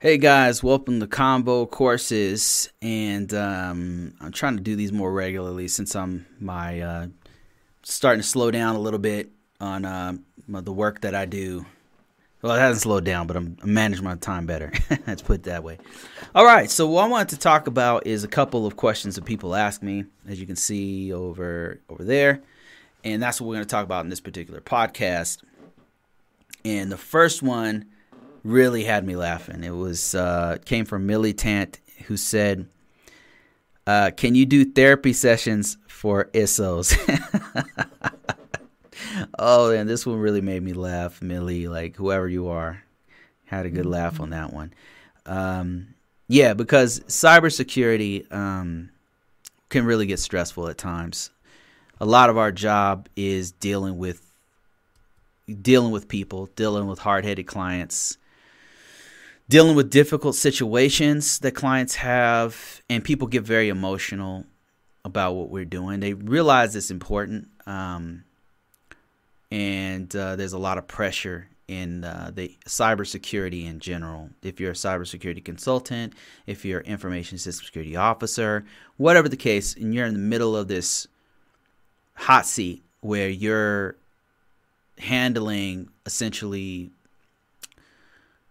Hey guys, welcome to Combo Courses, and um, I'm trying to do these more regularly since I'm my uh, starting to slow down a little bit on uh, the work that I do. Well, it hasn't slowed down, but I'm, I'm managing my time better. Let's put it that way. All right, so what I wanted to talk about is a couple of questions that people ask me, as you can see over over there, and that's what we're going to talk about in this particular podcast. And the first one really had me laughing. It was uh, came from Millie Tant, who said, uh, "Can you do therapy sessions for ISOs?" oh, and this one really made me laugh, Millie. Like whoever you are, had a good mm-hmm. laugh on that one. Um, yeah, because cybersecurity um, can really get stressful at times. A lot of our job is dealing with dealing with people, dealing with hard-headed clients, dealing with difficult situations that clients have, and people get very emotional about what we're doing. They realize it's important, um, and uh, there's a lot of pressure in uh, the cybersecurity in general. If you're a cybersecurity consultant, if you're information system security officer, whatever the case, and you're in the middle of this hot seat where you're handling essentially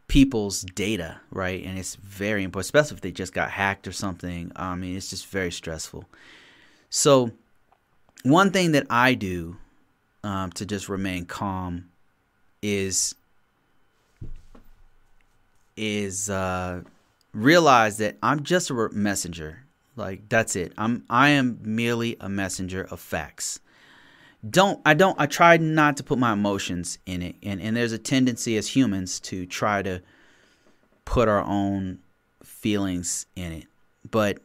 people's data, right? And it's very important, especially if they just got hacked or something. I mean, it's just very stressful. So, one thing that I do um, to just remain calm is is uh, realize that I'm just a messenger. Like that's it. I'm I am merely a messenger of facts don't I don't I try not to put my emotions in it. And and there's a tendency as humans to try to put our own feelings in it. But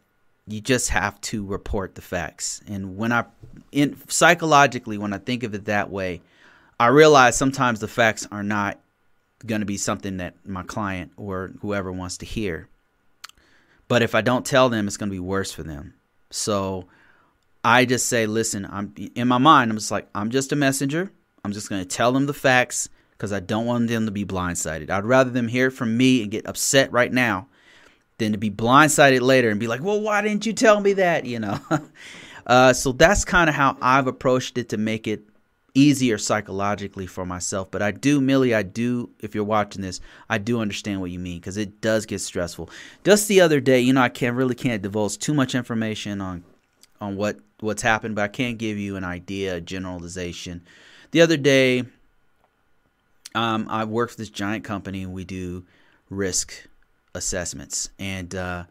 you just have to report the facts. And when I in psychologically when I think of it that way, I realize sometimes the facts are not going to be something that my client or whoever wants to hear. But if I don't tell them, it's going to be worse for them. So I just say, listen, I'm in my mind, I'm just like, I'm just a messenger. I'm just going to tell them the facts because I don't want them to be blindsided. I'd rather them hear from me and get upset right now than to be blindsided later and be like, well, why didn't you tell me that? You know? uh, so that's kind of how I've approached it to make it easier psychologically for myself. But I do, Millie, I do, if you're watching this, I do understand what you mean because it does get stressful. Just the other day, you know, I can't really can't divulge too much information on on what what's happened, but I can't give you an idea, a generalization. The other day, um, I worked for this giant company, and we do risk assessments, and uh,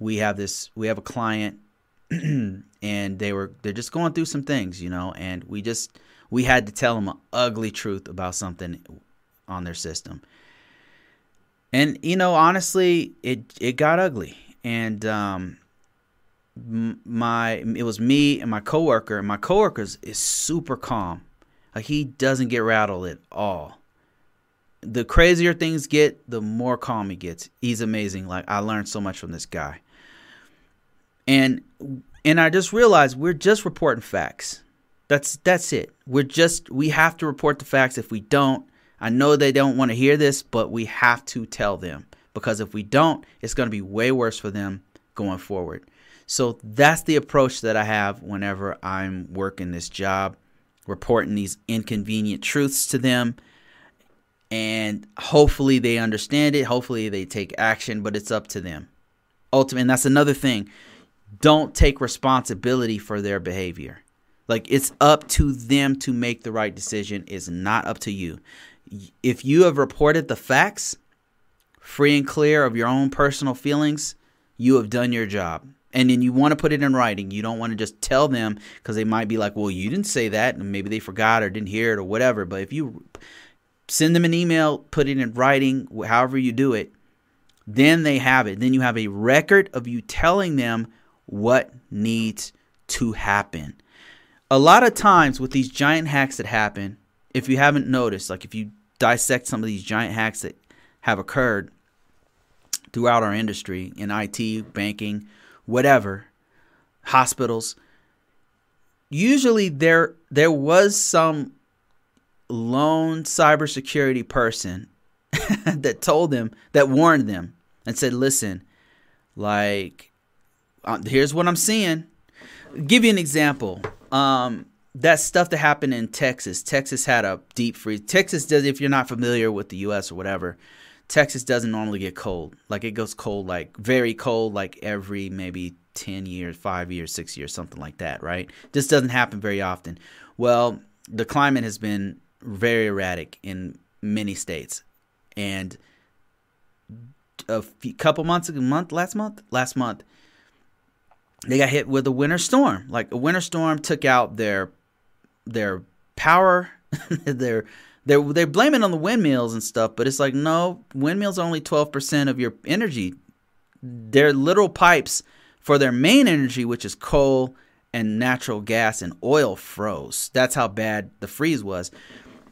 we have this. We have a client, and they were they're just going through some things, you know, and we just we had to tell them an ugly truth about something on their system. And you know, honestly, it it got ugly, and um, my it was me and my coworker and my coworker is super calm. Like he doesn't get rattled at all. The crazier things get the more calm he gets. He's amazing. Like i learned so much from this guy. And and i just realized we're just reporting facts. That's that's it. We're just we have to report the facts. If we don't i know they don't want to hear this but we have to tell them. Because if we don't it's going to be way worse for them going forward so that's the approach that I have whenever I'm working this job, reporting these inconvenient truths to them. And hopefully they understand it. Hopefully they take action, but it's up to them. Ultimately, and that's another thing. Don't take responsibility for their behavior. Like it's up to them to make the right decision. It's not up to you. If you have reported the facts, free and clear of your own personal feelings, you have done your job and then you want to put it in writing. You don't want to just tell them because they might be like, well, you didn't say that, and maybe they forgot or didn't hear it or whatever. But if you send them an email, put it in writing, however you do it, then they have it. Then you have a record of you telling them what needs to happen. A lot of times with these giant hacks that happen, if you haven't noticed, like if you dissect some of these giant hacks that have occurred throughout our industry in IT, banking, whatever, hospitals. Usually there there was some lone cybersecurity person that told them that warned them and said, "Listen, like, uh, here's what I'm seeing." Give you an example. Um, that stuff that happened in Texas. Texas had a deep freeze. Texas does, if you're not familiar with the U.S. or whatever, Texas doesn't normally get cold. Like it goes cold, like very cold, like every maybe 10 years, five years, six years, something like that, right? This doesn't happen very often. Well, the climate has been very erratic in many states. And a few, couple months ago, month, last month, last month, they got hit with a winter storm. Like a winter storm took out their their power, their they're they're blaming on the windmills and stuff, but it's like no, windmills only twelve percent of your energy. They're little pipes for their main energy, which is coal and natural gas and oil, froze. That's how bad the freeze was.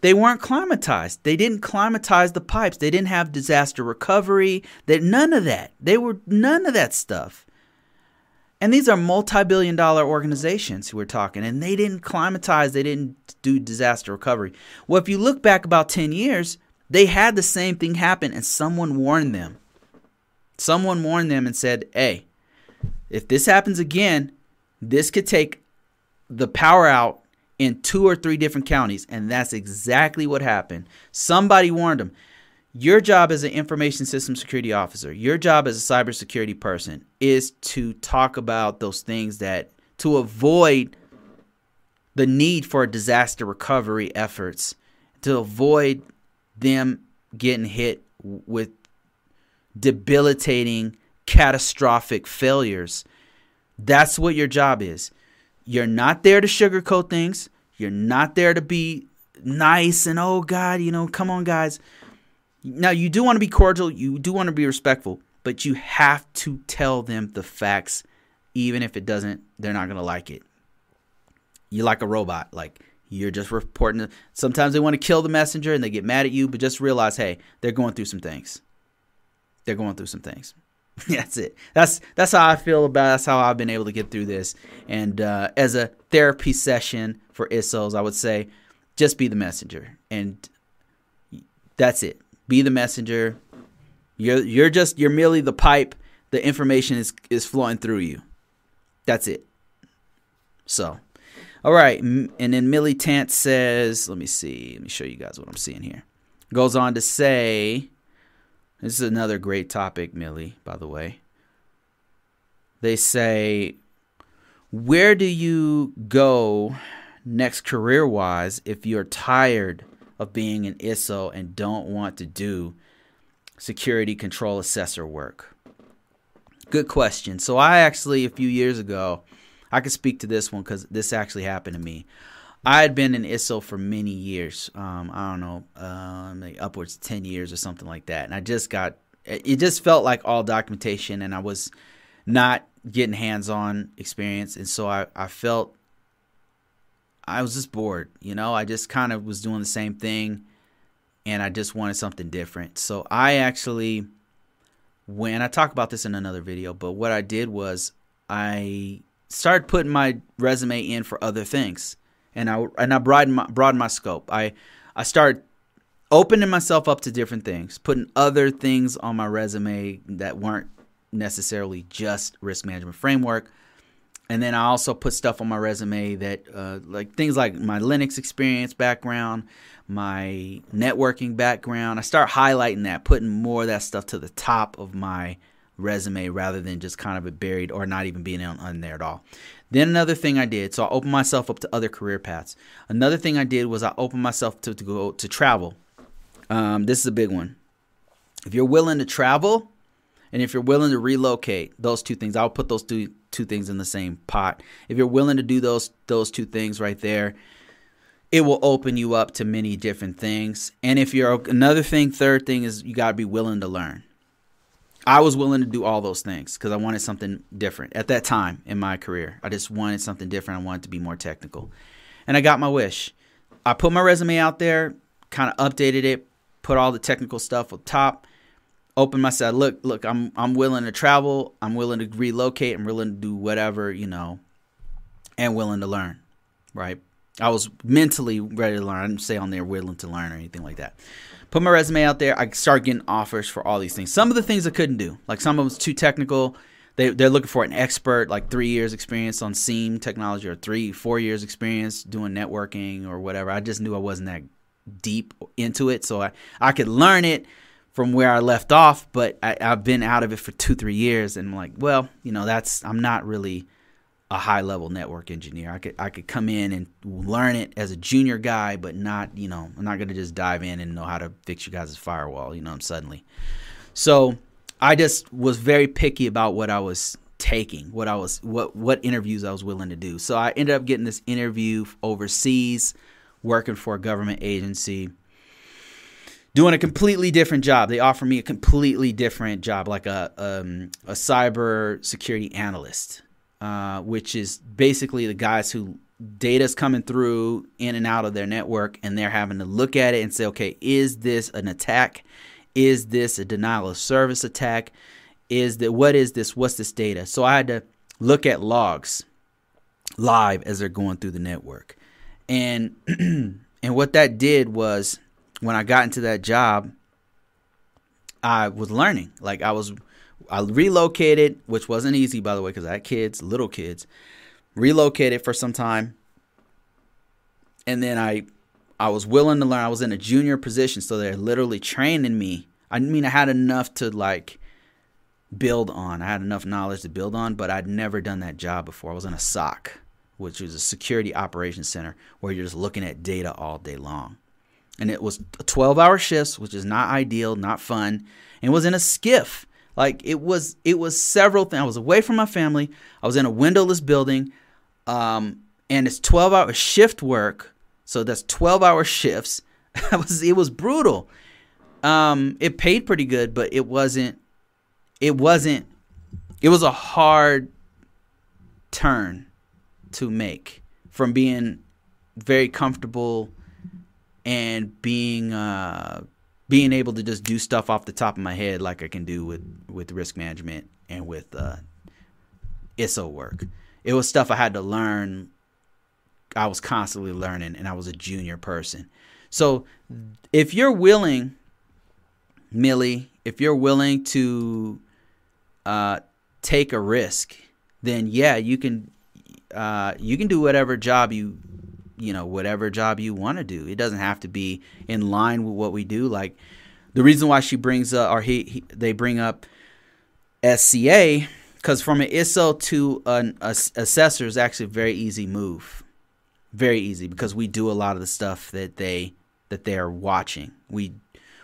They weren't climatized. They didn't climatize the pipes. They didn't have disaster recovery. They none of that. They were none of that stuff. And these are multi-billion dollar organizations who we're talking, and they didn't climatize, they didn't do disaster recovery. Well, if you look back about 10 years, they had the same thing happen, and someone warned them. Someone warned them and said, hey, if this happens again, this could take the power out in two or three different counties. And that's exactly what happened. Somebody warned them. Your job as an information system security officer, your job as a cybersecurity person is to talk about those things that to avoid the need for disaster recovery efforts, to avoid them getting hit with debilitating, catastrophic failures. That's what your job is. You're not there to sugarcoat things. You're not there to be nice and, oh, God, you know, come on, guys. Now, you do want to be cordial, you do want to be respectful, but you have to tell them the facts, even if it doesn't, they're not going to like it. You're like a robot. Like, you're just reporting. Sometimes they want to kill the messenger and they get mad at you, but just realize, hey, they're going through some things. They're going through some things. that's it. That's that's how I feel about. It. That's how I've been able to get through this. And uh, as a therapy session for ISOs, I would say, just be the messenger, and that's it be the messenger. You're you're just you're merely the pipe. The information is is flowing through you. That's it. So, all right, and then Millie Tant says, let me see, let me show you guys what I'm seeing here. Goes on to say, this is another great topic, Millie, by the way. They say, where do you go next career wise if you're tired of being an ISO and don't want to do security control assessor work? Good question. So, I actually, a few years ago, I could speak to this one because this actually happened to me. I had been an ISO for many years. Um, I don't know, um, like upwards of 10 years or something like that. And I just got, it just felt like all documentation and I was not getting hands on experience. And so I, I felt I was just bored, you know. I just kind of was doing the same thing, and I just wanted something different. So I actually, when I talk about this in another video, but what I did was I started putting my resume in for other things, and I and I broadened my broadened my scope. I I started opening myself up to different things, putting other things on my resume that weren't necessarily just risk management framework and then I also put stuff on my resume that uh, like things like my Linux experience background, my networking background. I start highlighting that, putting more of that stuff to the top of my resume rather than just kind of it buried or not even being on, on there at all. Then another thing I did, so I opened myself up to other career paths. Another thing I did was I opened myself to, to go to travel. Um, this is a big one. If you're willing to travel, and if you're willing to relocate, those two things, I'll put those two two things in the same pot. If you're willing to do those those two things right there, it will open you up to many different things. And if you're another thing, third thing is you got to be willing to learn. I was willing to do all those things because I wanted something different at that time in my career. I just wanted something different. I wanted to be more technical. And I got my wish. I put my resume out there, kind of updated it, put all the technical stuff on top, open myself. Look, look, I'm I'm willing to travel. I'm willing to relocate. I'm willing to do whatever you know, and willing to learn. Right. I was mentally ready to learn. I didn't say on there willing to learn or anything like that. put my resume out there. I start getting offers for all these things. Some of the things I couldn't do, like some of them was too technical. They they're looking for an expert, like three years experience on SIEM technology, or three four years experience doing networking or whatever. I just knew I wasn't that deep into it, so I I could learn it from where I left off, but I, I've been out of it for two three years, and I'm like, well, you know, that's I'm not really a high level network engineer. I could I could come in and learn it as a junior guy, but not you know I'm not gonna just dive in and know how to fix you guys' firewall. You know, I'm suddenly. So I just was very picky about what I was taking, what I was what what interviews I was willing to do. So I ended up getting this interview overseas, working for a government agency. Doing a completely different job. They offered me a completely different job, like a um, a cyber security analyst uh, which is basically the guys who data's coming through in and out of their network and they're having to look at it and say okay is this an attack? Is this a denial of service attack? Is that what is this? What's this data? So i had to look at logs live as they're going through the network. And and what that did was when i got into that job i was learning like i was I relocated, which wasn't easy, by the way, because I had kids, little kids. Relocated for some time, and then I, I was willing to learn. I was in a junior position, so they're literally training me. I mean, I had enough to like build on. I had enough knowledge to build on, but I'd never done that job before. I was in a SOC, which was a security operations center, where you're just looking at data all day long. And it was 12 hour shifts, which is not ideal, not fun. And was in a SCIF Like it was it was several things. I was away from my family. I was in a windowless building. Um, and it's 12 hour shift work. So that's 12 hour shifts. it was it was brutal. Um, it paid pretty good, but it wasn't it wasn't it was a hard turn to make from being very comfortable and being uh, being able to just do stuff off the top of my head like I can do with with risk management and with uh, ISO work. It was stuff I had to learn. I was constantly learning, and I was a junior person. So, if you're willing, Millie, if you're willing to uh, take a risk, then yeah, you can uh, you can do whatever job you you know whatever job you want to do. It doesn't have to be in line with what we do. Like the reason why she brings up or he, he they bring up SCA because from an ISO to an assessor is actually a very easy move, very easy because we do a lot of the stuff that they that they are watching. We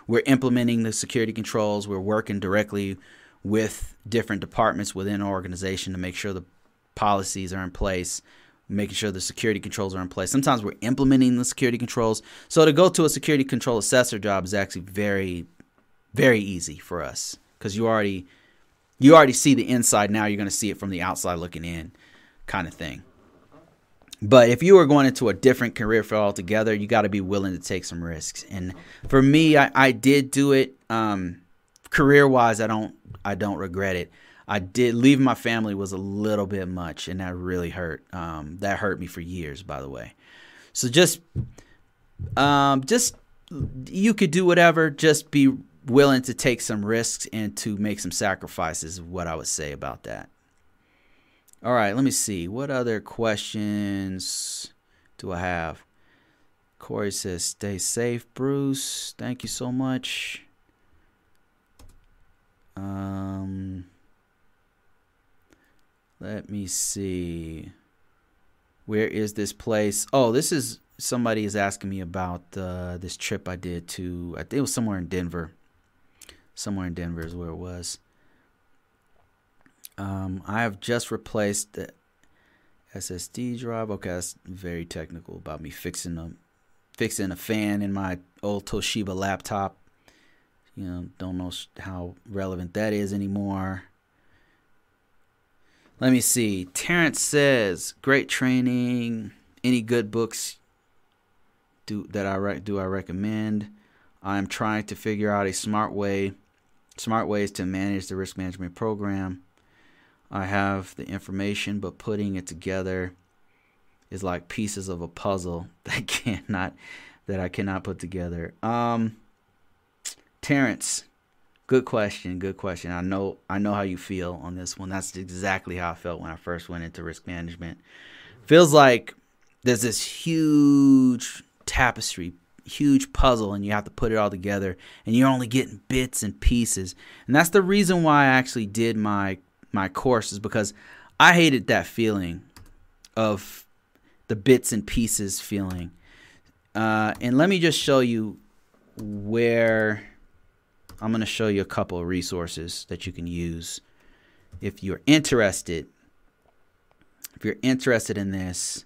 we're implementing the security controls. We're working directly with different departments within an organization to make sure the policies are in place making sure the security controls are in place. Sometimes we're implementing the security controls. So to go to a security control assessor job is actually very, very easy for us because you already you already see the inside. Now you're going to see it from the outside looking in, kind of thing. But if you are going into a different career field altogether, you got to be willing to take some risks. And for me, I, I did do it. Um, career wise, I don't I don't regret it. I did leave my family was a little bit much, and that really hurt. Um, that hurt me for years, by the way. So just, um, just you could do whatever. Just be willing to take some risks and to make some sacrifices. What I would say about that. All right, let me see. What other questions do I have? Corey says, "Stay safe, Bruce. Thank you so much." Um. Let me see. Where is this place? Oh, this is somebody is asking me about uh, this trip I did to. I think it was somewhere in Denver. Somewhere in Denver is where it was. Um, I have just replaced the SSD drive. Okay, that's very technical about me fixing a fixing a fan in my old Toshiba laptop. You know, don't know how relevant that is anymore. Let me see. Terrence says, "Great training. Any good books do that I re- do I recommend? I'm trying to figure out a smart way, smart ways to manage the risk management program. I have the information, but putting it together is like pieces of a puzzle that cannot that I cannot put together. Um, Terrence, good question. Good question. I know I know how you feel on this one. That's exactly how I felt when I first went into risk management. Feels like there's this huge tapestry, huge puzzle, and you have to put it all together, and you're only getting bits and pieces. And that's the reason why I actually did my my course is because I hated that feeling of the bits and pieces feeling. Uh, and let me just show you where I'm going to show you a couple of resources that you can use if you're interested. If you're interested in this,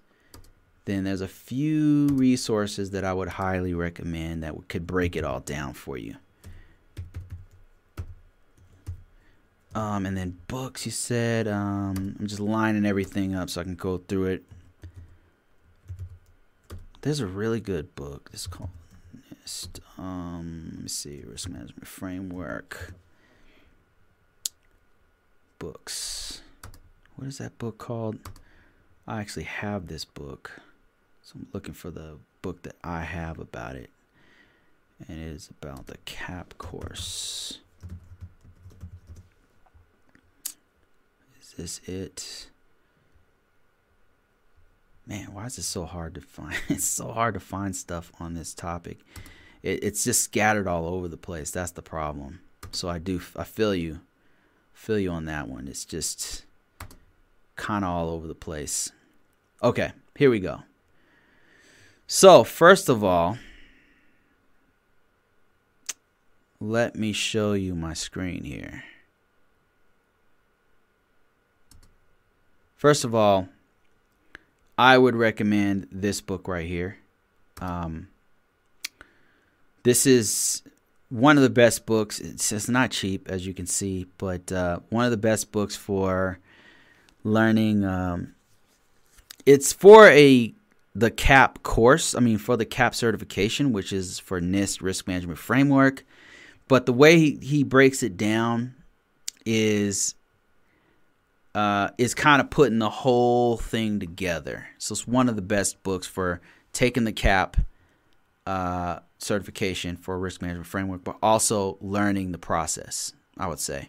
then there's a few resources that I would highly recommend that could break it all down for you. Um, and then books, you said. Um, I'm just lining everything up so I can go through it. There's a really good book. It's called. Um, let me see. Risk Management Framework. Books. What is that book called? I actually have this book. So I'm looking for the book that I have about it. And it is about the CAP course. Is this it? Man, why is it so hard to find? it's so hard to find stuff on this topic. It, it's just scattered all over the place. That's the problem. So I do, I feel you, feel you on that one. It's just kind of all over the place. Okay, here we go. So first of all, let me show you my screen here. First of all, I would recommend this book right here. Um, this is one of the best books. It's, it's not cheap, as you can see, but uh, one of the best books for learning. Um, it's for a the CAP course. I mean, for the CAP certification, which is for NIST Risk Management Framework. But the way he, he breaks it down is uh, is kind of putting the whole thing together. So it's one of the best books for taking the CAP uh, certification for risk management framework, but also learning the process. I would say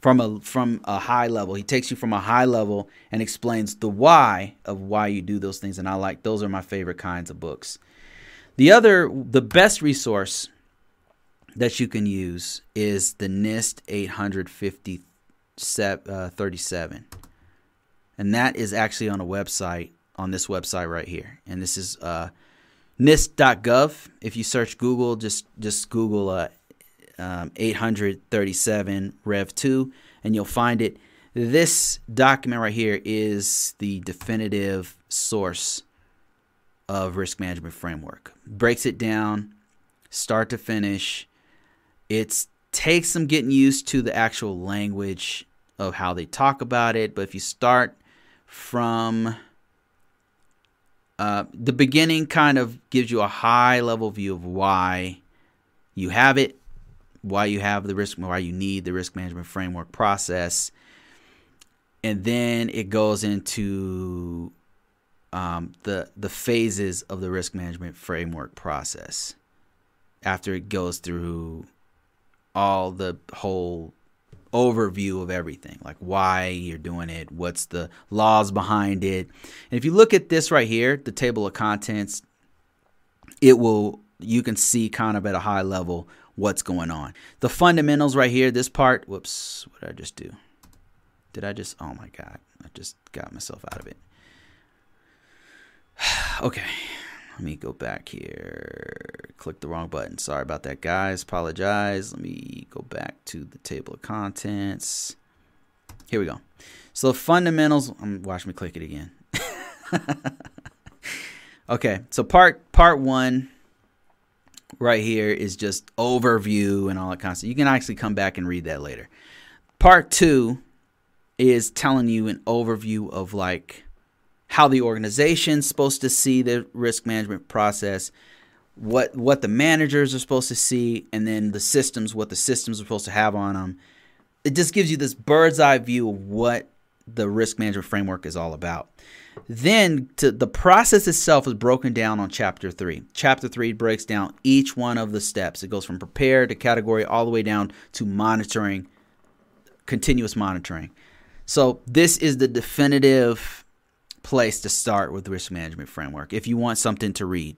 from a from a high level. He takes you from a high level and explains the why of why you do those things. And I like those are my favorite kinds of books. The other, the best resource that you can use is the NIST 850 uh, 37. And that is actually on a website, on this website right here. And this is uh, NIST.gov. If you search Google, just, just Google uh, um, 837 Rev 2, and you'll find it. This document right here is the definitive source of risk management framework. Breaks it down, start to finish. It takes some getting used to the actual language of how they talk about it. But if you start from uh, the beginning, kind of gives you a high level view of why you have it, why you have the risk, why you need the risk management framework process, and then it goes into um, the the phases of the risk management framework process. After it goes through all the whole overview of everything like why you're doing it what's the laws behind it. And if you look at this right here the table of contents it will you can see kind of at a high level what's going on. The fundamentals right here this part whoops what did i just do? Did i just oh my god i just got myself out of it. Okay let me go back here. Click the wrong button. Sorry about that, guys. Apologize. Let me go back to the table of contents. Here we go. So fundamentals. I'm watch me click it again. okay, so part part one right here is just overview and all that kind of stuff. You can actually come back and read that later. Part two is telling you an overview of like how the organization's supposed to see the risk management process, what what the managers are supposed to see, and then the systems, what the systems are supposed to have on them. It just gives you this bird's eye view of what the risk management framework is all about. Then to, the process itself is broken down on chapter three. Chapter three breaks down each one of the steps. It goes from prepare to category all the way down to monitoring, continuous monitoring. So this is the definitive place to start with the risk management framework. If you want something to read.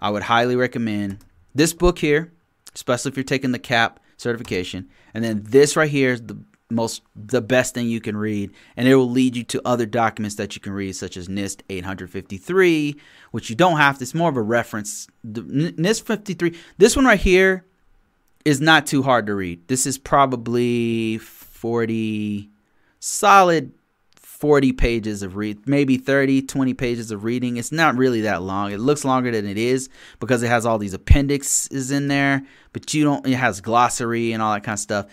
I would highly recommend this book here, especially if you're taking the CAP certification, and then this right here is the most the best thing you can read. And it will lead you to other documents that you can read such as NIST 853 which you don't have to it's more of a reference. The NIST 53 this one right here is not too hard to read. This is probably 40 solid 40 pages of read maybe 30 20 pages of reading it's not really that long it looks longer than it is because it has all these appendixes in there but you don't it has glossary and all that kind of stuff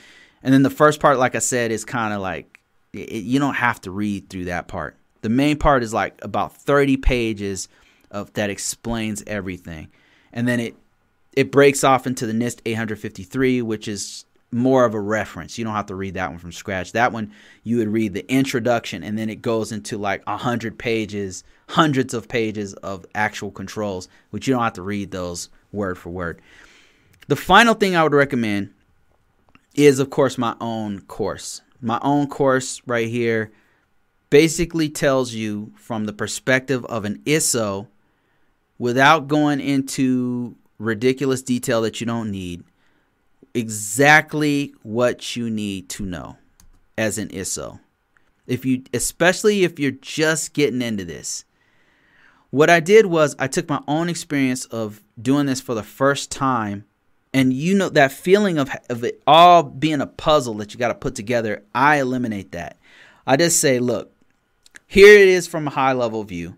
and then the first part, like I said, is kind of like it, you don't have to read through that part. The main part is like about 30 pages of that explains everything. And then it it breaks off into the NIST 853, which is more of a reference. You don't have to read that one from scratch. That one you would read the introduction and then it goes into like a hundred pages, hundreds of pages of actual controls, which you don't have to read those word for word. The final thing I would recommend is, of course, my own course. My own course right here basically tells you from the perspective of an ISO without going into ridiculous detail that you don't need exactly what you need to know as an ISO. If you especially if you're just getting into this. What I did was I took my own experience of doing this for the first time and you know that feeling of, of it all being a puzzle that you got to put together i eliminate that i just say look here it is from a high level view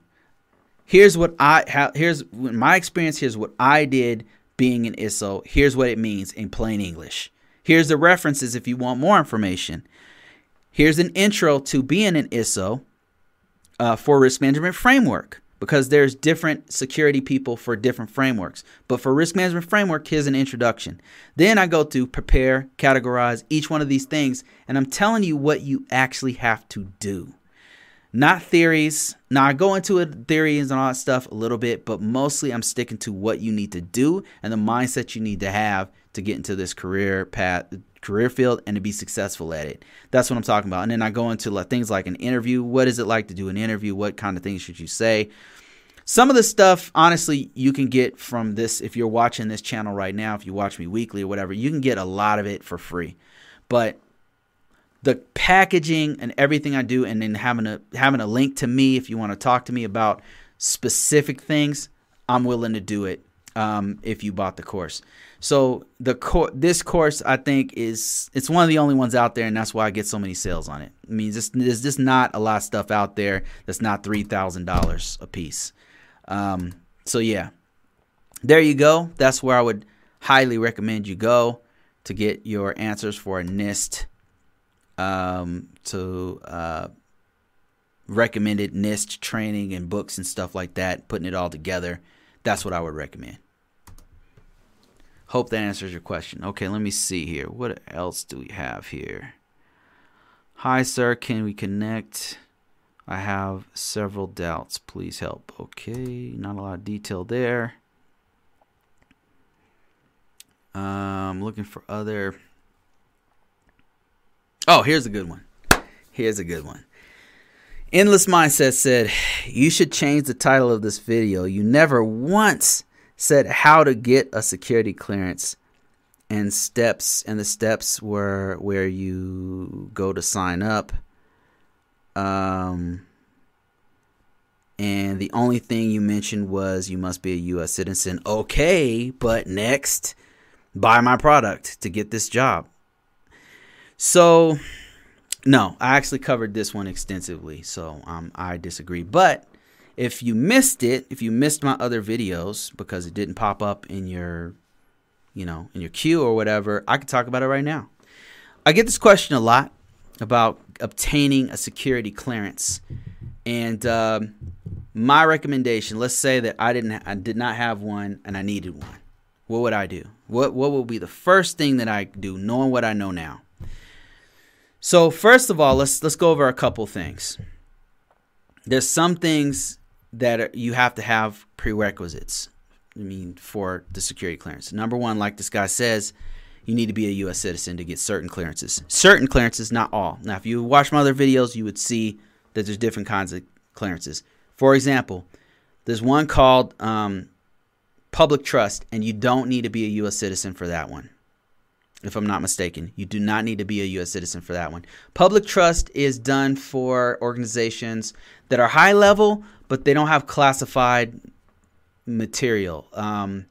here's what i have here's my experience here's what i did being an iso here's what it means in plain english here's the references if you want more information here's an intro to being an iso uh, for risk management framework because there's different security people for different frameworks. But for risk management framework, here's an introduction. Then I go to prepare, categorize each one of these things, and I'm telling you what you actually have to do. Not theories. Now I go into theories and all that stuff a little bit, but mostly I'm sticking to what you need to do and the mindset you need to have to get into this career path career field and to be successful at it. That's what I'm talking about. And then I go into like things like an interview. What is it like to do an interview? What kind of things should you say? Some of the stuff, honestly, you can get from this. If you're watching this channel right now, if you watch me weekly or whatever, you can get a lot of it for free. But the packaging and everything I do, and then having a having a link to me if you want to talk to me about specific things, I'm willing to do it um, if you bought the course. So the cor- this course I think is it's one of the only ones out there, and that's why I get so many sales on it. I mean, just, there's just not a lot of stuff out there that's not three thousand dollars a piece. Um, so yeah, there you go. That's where I would highly recommend you go to get your answers for a NIST um, to uh, recommended NIST training and books and stuff like that, putting it all together. That's what I would recommend. Hope that answers your question. Okay, let me see here. What else do we have here? Hi, sir. Can we connect? I have several doubts. Please help. Okay, not a lot of detail there. Um, looking for other. Oh, here's a good one. Here's a good one. Endless Mindset said, You should change the title of this video. You never once said how to get a security clearance and steps and the steps were where you go to sign up um and the only thing you mentioned was you must be a US citizen okay but next buy my product to get this job so no I actually covered this one extensively so um I disagree but if you missed it, if you missed my other videos because it didn't pop up in your, you know, in your queue or whatever, I could talk about it right now. I get this question a lot about obtaining a security clearance, and uh, my recommendation. Let's say that I didn't, I did not have one, and I needed one. What would I do? What What will be the first thing that I do, knowing what I know now? So first of all, let's let's go over a couple things there's some things that are, you have to have prerequisites. I mean, for the security clearance. Number one, like this guy says, you need to be a U.S. citizen to get certain clearances. Certain clearances, not all. Now, if you watch my other videos, you would see that there's different kinds of clearances. For example, there's one called um, public trust, and you don't need to be a U.S. citizen for that one. If I'm not mistaken, you do not need to be a U.S. citizen for that one. Public trust is done for organizations that are high level, but they don't have classified material. Um,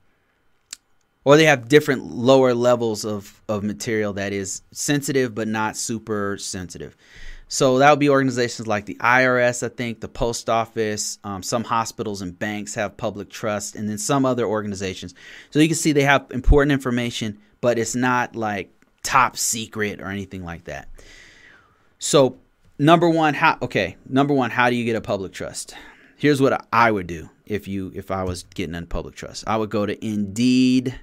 or they have different lower levels of, of material that is sensitive but not super sensitive. So that would be organizations like the IRS, I think, the post office, um, some hospitals and banks have public trust, and then some other organizations. So you can see they have important information, but it's not like top secret or anything like that. So number one, how okay, number one, how do you get a public trust? Here's what I would do if you if I was getting a public trust. I would go to Indeed,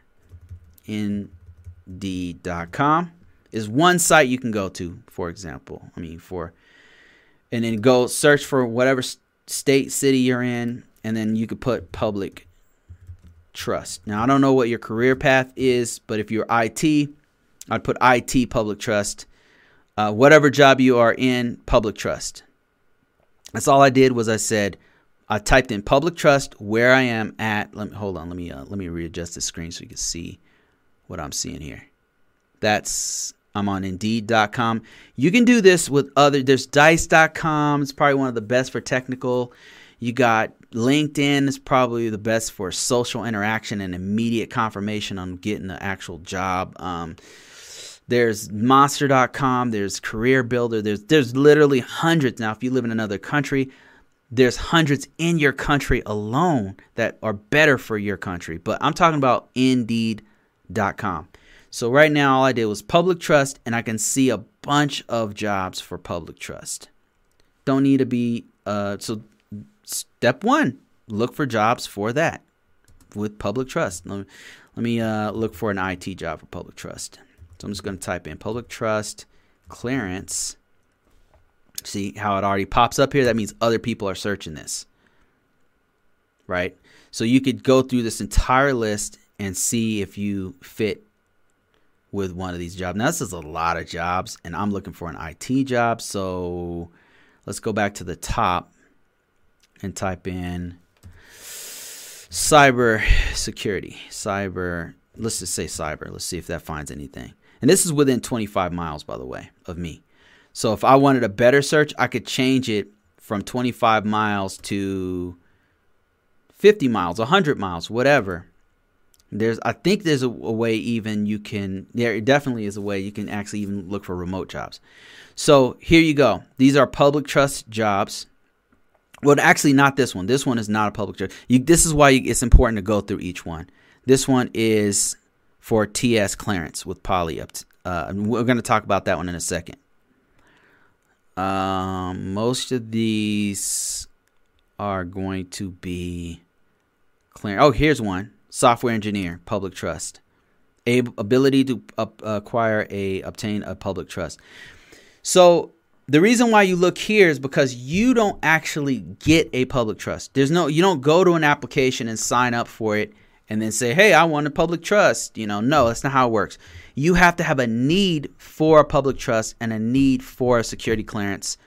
Indeed.com is one site you can go to, for example. I mean, for, and then go search for whatever state, city you're in, and then you could put public trust. Now, I don't know what your career path is, but if you're IT, I'd put IT public trust. Uh, whatever job you are in, public trust. That's all I did was I said, I typed in public trust where I am at. Let me hold on. Let me uh, let me readjust the screen so you can see what I'm seeing here. That's I'm on Indeed.com. You can do this with other. There's Dice.com. It's probably one of the best for technical. You got LinkedIn is probably the best for social interaction and immediate confirmation on getting the actual job. Um, there's Monster.com. There's Career Builder. There's there's literally hundreds now. If you live in another country, there's hundreds in your country alone that are better for your country. But I'm talking about Indeed.com. So right now, all I did was public trust, and I can see a bunch of jobs for public trust. Don't need to be uh, so. Step one: look for jobs for that with public trust. Let me, let me uh, look for an IT job for public trust. So I'm just going to type in public trust clearance. See how it already pops up here? That means other people are searching this. Right? So you could go through this entire list and see if you fit with one of these jobs. Now, this is a lot of jobs, and I'm looking for an IT job. So let's go back to the top and type in cyber security. Cyber, let's just say cyber. Let's see if that finds anything. And this is within 25 miles, by the way, of me. So if I wanted a better search, I could change it from 25 miles to 50 miles, 100 miles, whatever. There's, I think there's a, a, way even you can. There definitely is a way you can actually even look for remote jobs. So here you go. These are public trust jobs. Well, actually, not this one. This one is not a public trust. You, this is why you, it's important to go through each one. This one is for TS clearance with Poly. Uh, we're going to talk about that one in a second. Um, most of these are going to be clear. Oh, here's one software engineer, public trust, Able, ability to up, acquire a obtain a public trust. So the reason why you look here is because you don't actually get a public trust. There's no you don't go to an application and sign up for it and then say, "Hey, I want a public trust." You know, no, that's not how it works. You have to have a need for a public trust and a need for a security clearance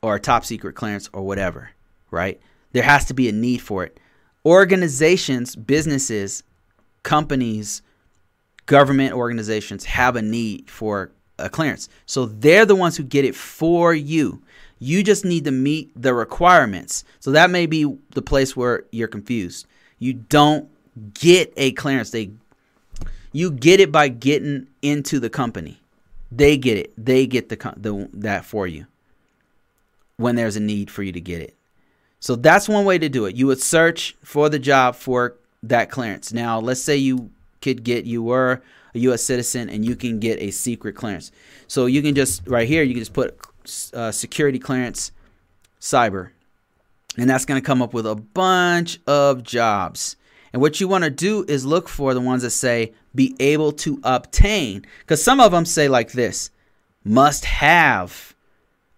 or a top secret clearance or whatever, right? There has to be a need for it organizations, businesses, companies, government organizations have a need for a clearance. So they're the ones who get it for you. You just need to meet the requirements. So that may be the place where you're confused. You don't get a clearance. They you get it by getting into the company. They get it. They get the, the that for you when there's a need for you to get it. So that's one way to do it. You would search for the job for that clearance. Now, let's say you could get you were a U.S. citizen and you can get a secret clearance. So you can just right here you can just put uh, security clearance cyber, and that's going to come up with a bunch of jobs. And what you want to do is look for the ones that say be able to obtain, because some of them say like this: must have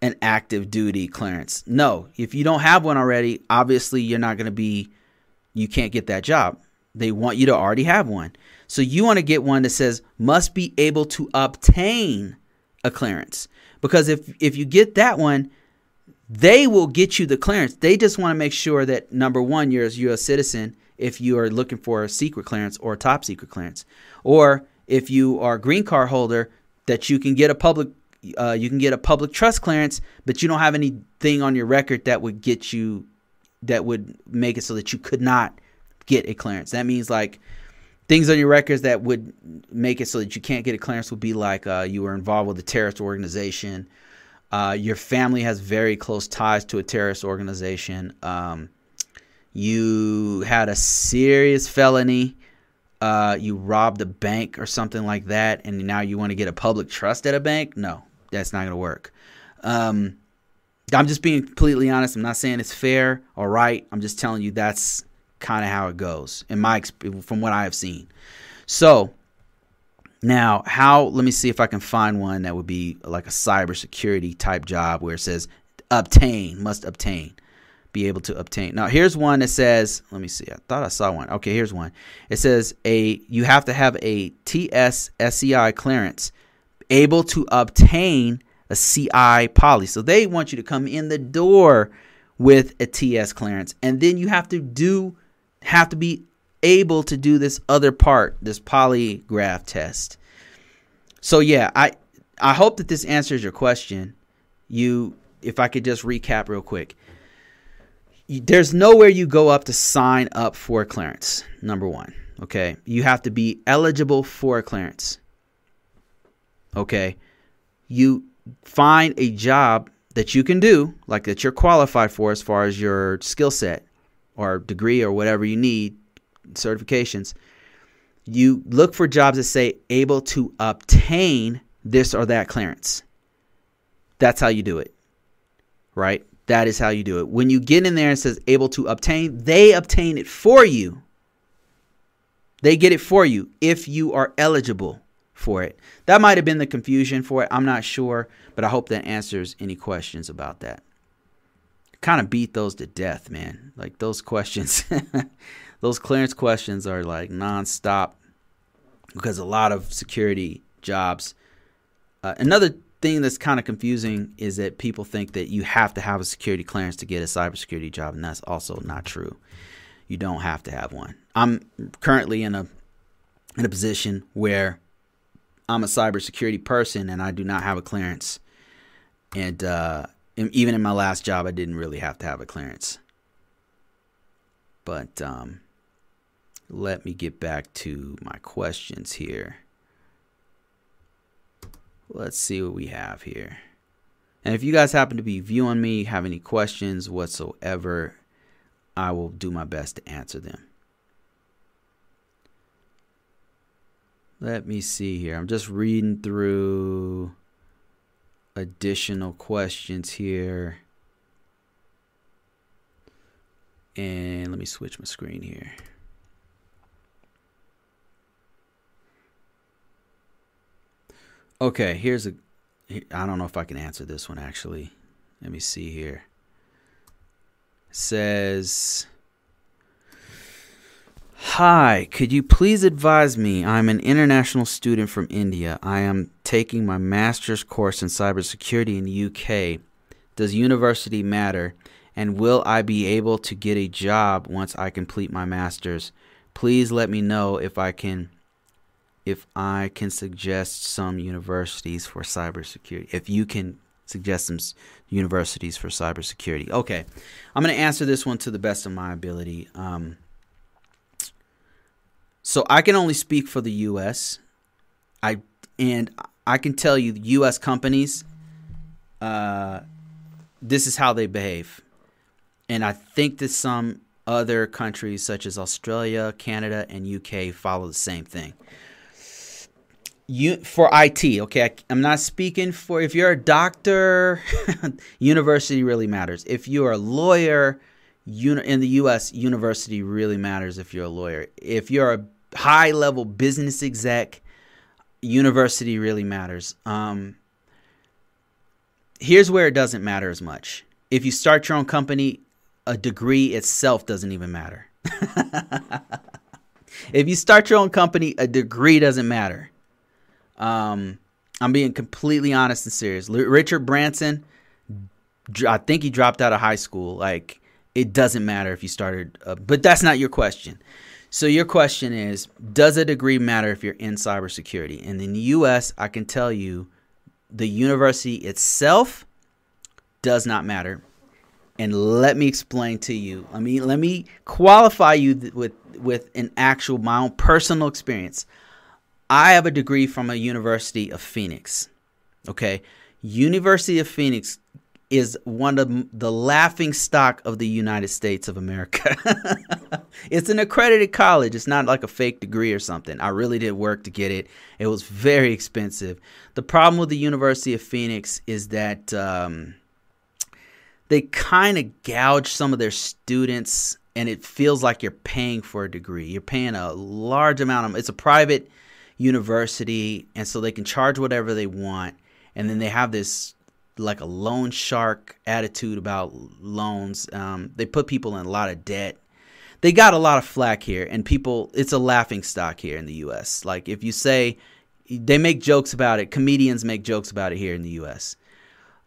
an active duty clearance. No, if you don't have one already, obviously you're not going to be, you can't get that job. They want you to already have one. So you want to get one that says must be able to obtain a clearance. Because if if you get that one, they will get you the clearance. They just want to make sure that number one, you're a U.S. citizen if you are looking for a secret clearance or a top secret clearance, or if you are a green card holder, that you can get a public uh, you can get a public trust clearance, but you don't have anything on your record that would get you that would make it so that you could not get a clearance. That means like things on your records that would make it so that you can't get a clearance would be like uh, you were involved with a terrorist organization, uh, your family has very close ties to a terrorist organization, um, you had a serious felony uh, you robbed a bank or something like that, and now you want to get a public trust at a bank? No, that's not going to work. Um, I'm just being completely honest. I'm not saying it's fair or right. I'm just telling you that's kind of how it goes in my from what I have seen. So now, how? Let me see if I can find one that would be like a cybersecurity type job where it says obtain must obtain be able to obtain. Now, here's one that says, let me see. I thought I saw one. Okay, here's one. It says a you have to have a TS SCI clearance able to obtain a CI poly. So they want you to come in the door with a TS clearance and then you have to do have to be able to do this other part, this polygraph test. So yeah, I I hope that this answers your question. You if I could just recap real quick there's nowhere you go up to sign up for clearance. Number one, okay, you have to be eligible for clearance. Okay, you find a job that you can do, like that you're qualified for as far as your skill set or degree or whatever you need, certifications. You look for jobs that say able to obtain this or that clearance. That's how you do it, right? That is how you do it. When you get in there and says able to obtain, they obtain it for you. They get it for you if you are eligible for it. That might have been the confusion for it. I'm not sure, but I hope that answers any questions about that. Kind of beat those to death, man. Like those questions, those clearance questions are like nonstop because a lot of security jobs. Uh, another thing that's kind of confusing is that people think that you have to have a security clearance to get a cybersecurity job, and that's also not true. You don't have to have one. I'm currently in a in a position where I'm a cybersecurity person and I do not have a clearance. And uh, even in my last job, I didn't really have to have a clearance. But um, let me get back to my questions here. Let's see what we have here. And if you guys happen to be viewing me, have any questions whatsoever, I will do my best to answer them. Let me see here. I'm just reading through additional questions here. And let me switch my screen here. Okay, here's a. I don't know if I can answer this one actually. Let me see here. It says. Hi, could you please advise me? I'm an international student from India. I am taking my master's course in cybersecurity in the UK. Does university matter? And will I be able to get a job once I complete my master's? Please let me know if I can if I can suggest some universities for cybersecurity. If you can suggest some universities for cybersecurity. Okay, I'm going to answer this one to the best of my ability. Um, so I can only speak for the U.S. I and I can tell you, U.S. companies, uh, this is how they behave, and I think that some other countries such as Australia, Canada, and UK follow the same thing you for IT. Okay, I, am not speaking for if you're a doctor, university really matters. If you're a lawyer, uni, in the U.S., university really matters. If you're a lawyer, if you're a high level business exec, university really matters. Um, here's where it doesn't matter as much. If you start your own company, a degree itself doesn't even matter. if you start your own company, a degree doesn't matter. Um, I'm being completely honest and serious. L- Richard Branson, I think he dropped out of high school. Like, it doesn't matter if you started, uh, but that's not your question. So your question is, does a degree matter if you're in cybersecurity? And in the U.S., I can tell you, the university itself does not matter. And let me explain to you. Let me let me qualify you th- with with an actual my own personal experience. I have a degree from a University of Phoenix. Okay, University of Phoenix is one of the laughing stock of the United States of America. it's an accredited college. It's not like a fake degree or something. I really did work to get it. It was very expensive. The problem with the University of Phoenix is that um, they kind of gouge some of their students, and it feels like you're paying for a degree. You're paying a large amount of. It's a private university, and so they can charge whatever they want. And then they have this like a loan shark attitude about loans. Um, they put people in a lot of debt. They got a lot of flack here, and people, it's a laughing stock here in the U.S. Like if you say, they make jokes about it. Comedians make jokes about it here in the U.S.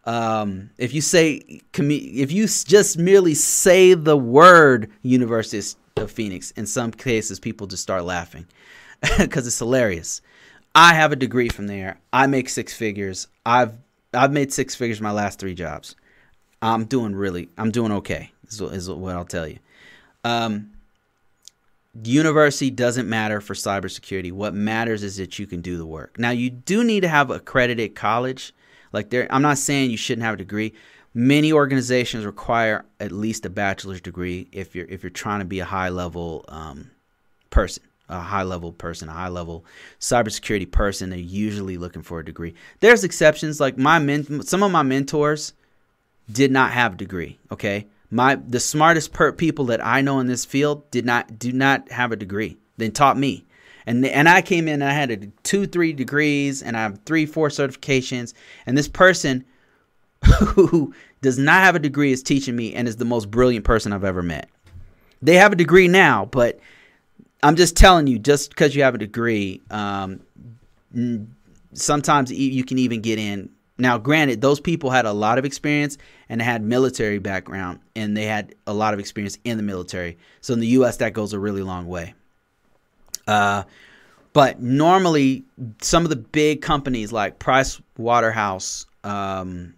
Um, if you say, if you just merely say the word University of Phoenix, in some cases people just start laughing because it's hilarious. I have a degree from there. I make six figures. I've I've made six figures my last three jobs. I'm doing really, I'm doing okay. Is, is what I'll tell you. Um, university doesn't matter for cybersecurity. What matters is that you can do the work. Now, you do need to have accredited college. Like there, I'm not saying you shouldn't have a degree. Many organizations require at least a bachelor's degree if you're if you're trying to be a high level um, person a high level person, a high level cybersecurity person, they're usually looking for a degree. There's exceptions, like my men, some of my mentors did not have a degree. Okay, my the smartest per- people that I know in this field did not do not have a degree. They taught me, and and I came in and I had a two three degrees and I have three four certifications, and this person who does not have a degree is teaching me and is the most brilliant person I've ever met. They have a degree now, but I'm just telling you, just because you have a degree, um, sometimes you can even get in. Now, granted, those people had a lot of experience and had military background, and they had a lot of experience in the military. So in the U.S., that goes a really long way. Uh, but normally, some of the big companies like Price Waterhouse, um,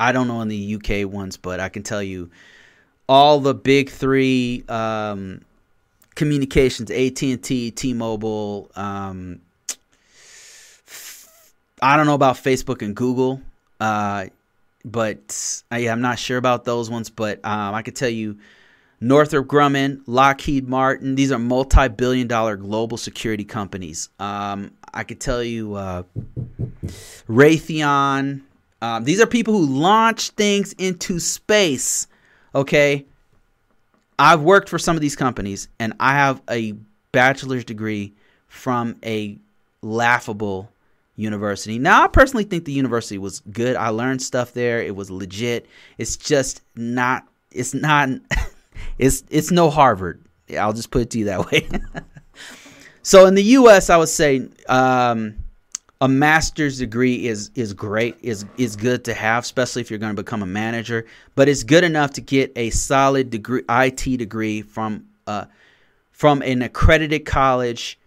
I don't know in the UK ones, but I can tell you, all the big three. Um, communications, AT and T, T Mobile. Um, I don't know about Facebook and Google, uh, but uh, yeah, I'm not sure about those ones. But um, I could tell you, Northrop Grumman, Lockheed Martin. These are multi-billion-dollar global security companies. Um, I could tell you, uh, Raytheon. Um, these are people who launch things into space. Okay, I've worked for some of these companies and I have a bachelor's degree from a laughable university. Now, I personally think the university was good. I learned stuff there. It was legit. It's just not it's not it's it's no Harvard. I'll just put it to you that way. so in the US, I would say um, a master's degree is is great is is good to have especially if you're going to become a manager but it's good enough to get a solid degree IT degree from uh from an accredited college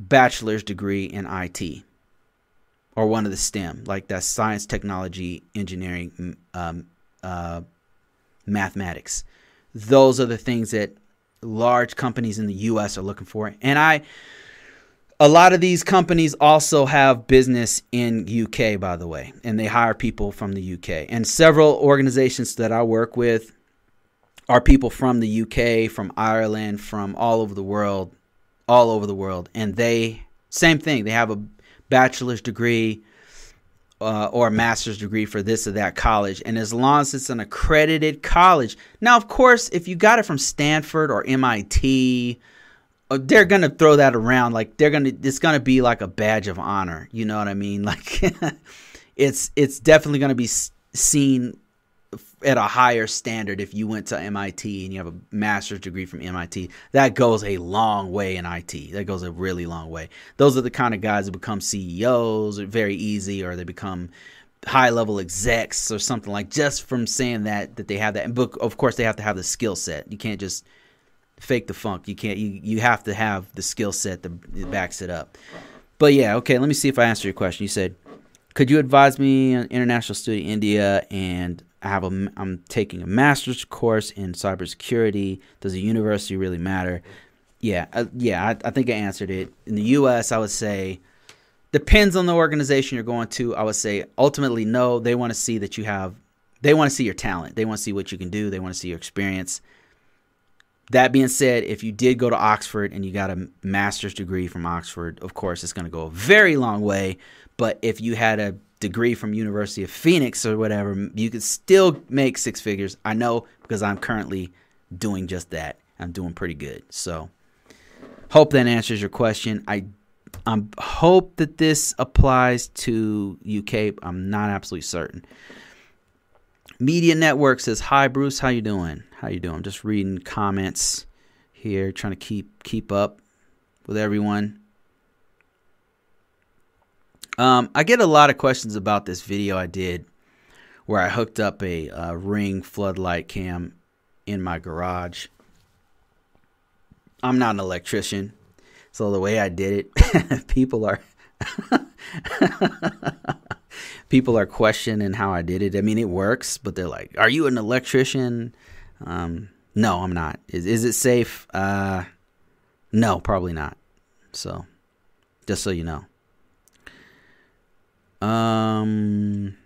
bachelor's degree in IT or one of the STEM like that science technology engineering um, uh, mathematics. Those are the things that large companies in the US are looking for and I a lot of these companies also have business in UK by the way and they hire people from the UK and several organizations that I work with are people from the UK from Ireland from all over the world all over the world. And they same thing they have a bachelor's degree uh, or a master's degree for this or that college. And as long as it's an accredited college. Now of course if you got it from Stanford or MIT Uh, they're gonna throw that around like they're gonna it's gonna be like a badge of honor you know what i mean like it's it's definitely gonna be seen at a higher standard if you went to MIT and you have a master's degree from MIT. That goes a long way in IT. That goes a really long way. Those are the kind of guys who become CEOs very easy or they become high level execs or something like just from saying that that they have that. And book of course they have to have the skill set. You can't just fake the funk. You can't you you have to have the skill set that, backs it up. But yeah, okay, let me see if I answer your question. You said could you advise me on international student India and I have a I'm taking a master's course in cybersecurity. Does a university really matter? Yeah, uh, yeah, I, I think I answered it. In the U.S., I would say depends on the organization you're going to. I would say ultimately no. They want to see that you have. They want to see your talent. They want to see what you can do. They want to see your experience. That being said, if you did go to Oxford and you got a master's degree from Oxford, of course, it's going to go a very long way. But if you had a degree from University of Phoenix or whatever, you could still make six figures. I know because I'm currently doing just that. I'm doing pretty good. So, hope that answers your question. I I hope that this applies to UK. I'm not absolutely certain. Media Network says, "Hi Bruce, how you doing? How you doing? Just reading comments here, trying to keep keep up with everyone." Um, I get a lot of questions about this video I did where I hooked up a uh, ring floodlight cam in my garage. I'm not an electrician, so the way I did it, people are people are questioning how I did it. I mean, it works, but they're like, "Are you an electrician?" Um, no, I'm not. Is is it safe? Uh, no, probably not. So, just so you know. Um,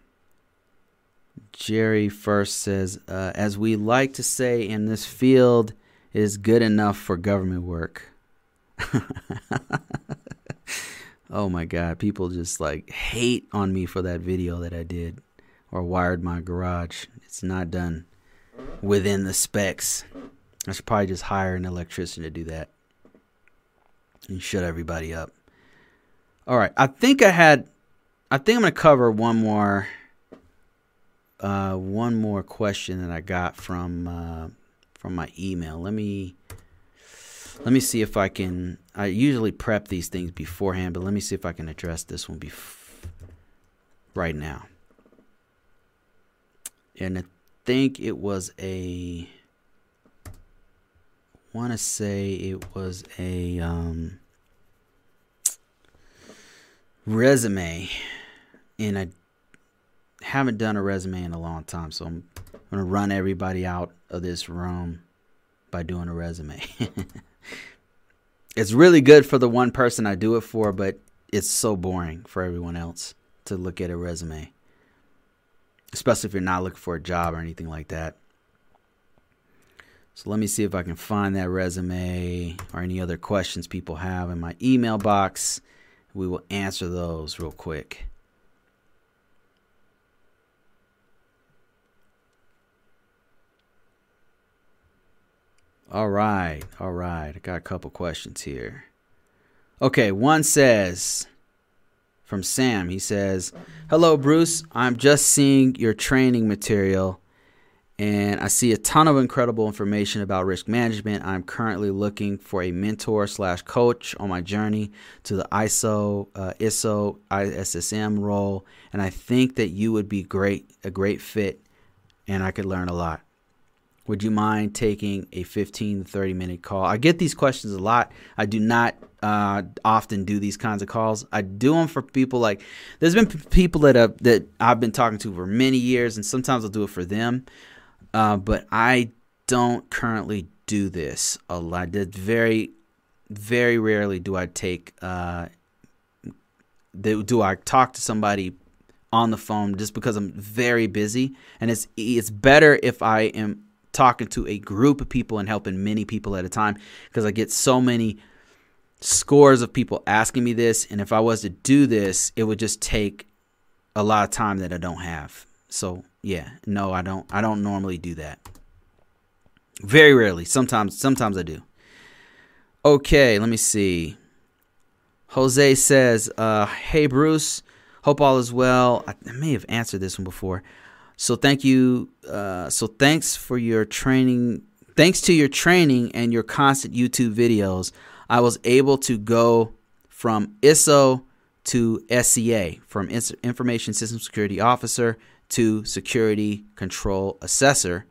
Jerry first says, uh, as we like to say in this field, is good enough for government work. oh my God, people just like hate on me for that video that I did or wired my garage. It's not done within the specs. I should probably just hire an electrician to do that and shut everybody up. All right, I think I had I think I'm gonna cover one more uh, one more question that I got from uh, from my email. Let me let me see if I can. I usually prep these things beforehand, but let me see if I can address this one right now. And I think it was a. Want to say it was a um, resume and I haven't done a resume in a long time, so I'm gonna run everybody out of this room by doing a resume. it's really good for the one person I do it for, but it's so boring for everyone else to look at a resume, especially if you're not looking for a job or anything like that. So let me see if I can find that resume or any other questions people have in my email box. We will answer those real quick. All right, all right. I got a couple questions here. Okay, one says from Sam, he says, Hello, Bruce. I'm just seeing your training material and I see a ton of incredible information about risk management. I'm currently looking for a mentor slash coach on my journey to the ISO, uh, ISO, ISSM role, and I think that you would be great, a great fit, and I could learn a lot. Would you mind taking a 15 to 30 minute call? I get these questions a lot. I do not uh, often do these kinds of calls. I do them for people like there's been people that that I've been talking to for many years, and sometimes I'll do it for them. Uh, but I don't currently do this a lot. That very, very rarely do I take. Uh, do I talk to somebody on the phone just because I'm very busy, and it's it's better if I am talking to a group of people and helping many people at a time because I get so many scores of people asking me this. And if I was to do this, it would just take a lot of time that I don't have. So yeah, no, I don't. I don't normally do that. Very rarely. Sometimes, sometimes I do. Okay, let me see. Jose says, uh, "Hey Bruce, hope all is well. I may have answered this one before. So thank you. Uh, so thanks for your training. Thanks to your training and your constant YouTube videos, I was able to go from ISO to SCA, from Information System Security Officer to Security Control Assessor.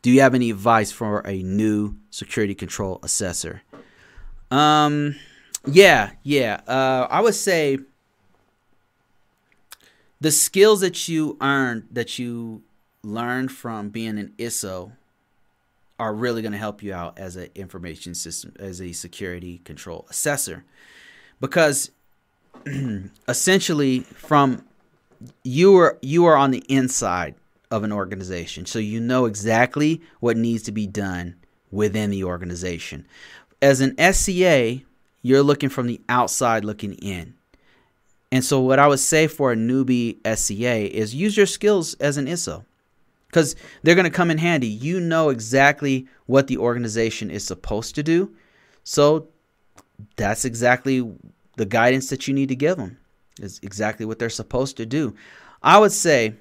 Do you have any advice for a new security control assessor? Um, yeah, yeah. Uh, I would say the skills that you earned, that you learned from being an ISO, are really going to help you out as an information system, as a security control assessor, because essentially, from you are you are on the inside of an organization, so you know exactly what needs to be done within the organization. As an SCA, you're looking from the outside looking in. And so, what I would say for a newbie SCA is use your skills as an ISO because they're going to come in handy. You know exactly what the organization is supposed to do. So, that's exactly the guidance that you need to give them, is exactly what they're supposed to do. I would say,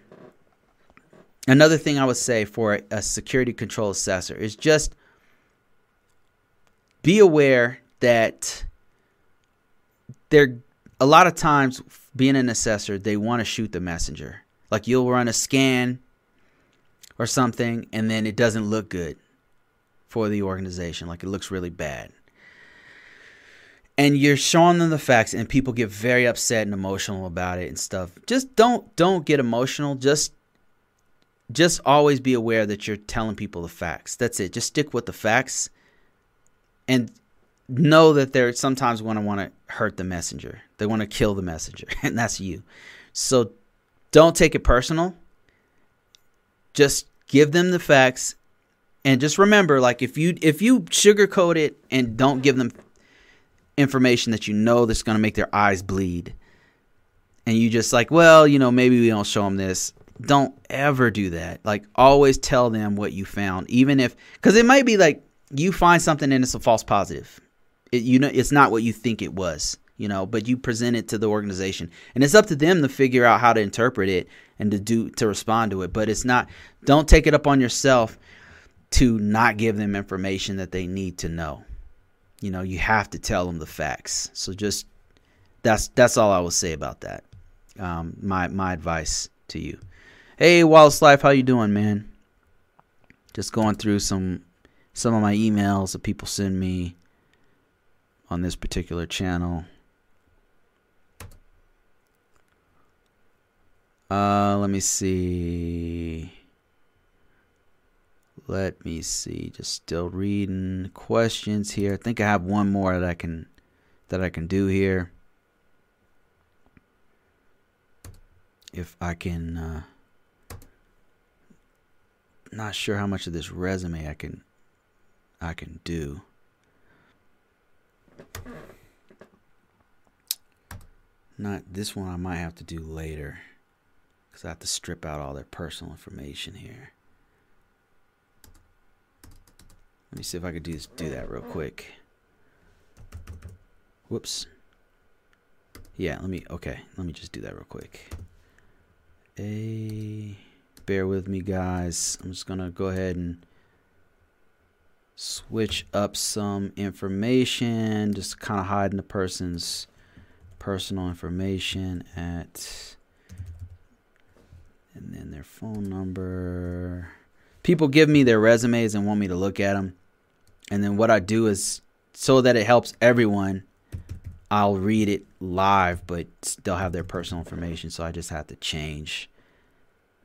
another thing I would say for a security control assessor is just be aware that they're a lot of times being an assessor, they want to shoot the messenger. Like you'll run a scan or something and then it doesn't look good for the organization. Like it looks really bad. And you're showing them the facts and people get very upset and emotional about it and stuff. Just don't don't get emotional. Just just always be aware that you're telling people the facts. That's it. Just stick with the facts. And know that they're sometimes going to want to hurt the messenger. They want to kill the messenger, and that's you. So don't take it personal. Just give them the facts and just remember like if you if you sugarcoat it and don't give them information that you know that's going to make their eyes bleed and you just like, well, you know, maybe we don't show them this. Don't ever do that. Like always tell them what you found even if cuz it might be like you find something and it's a false positive it, you know, it's not what you think it was, you know, but you present it to the organization, and it's up to them to figure out how to interpret it and to do to respond to it. But it's not. Don't take it up on yourself to not give them information that they need to know. You know, you have to tell them the facts. So just that's that's all I will say about that. Um, my my advice to you. Hey, Wallace Life, how you doing, man? Just going through some some of my emails that people send me on this particular channel. Uh, let me see. Let me see. Just still reading questions here. I think I have one more that I can that I can do here. If I can uh not sure how much of this resume I can I can do. Not this one I might have to do later. Because I have to strip out all their personal information here. Let me see if I could do this, do that real quick. Whoops. Yeah, let me, okay, let me just do that real quick. A, bear with me guys. I'm just to go ahead and switch up some information, just kind of hiding the person's personal information at, and then their phone number. People give me their resumes and want me to look at them. And then what I do is, so that it helps everyone, I'll read it live, but they'll have their personal information. So I just have to change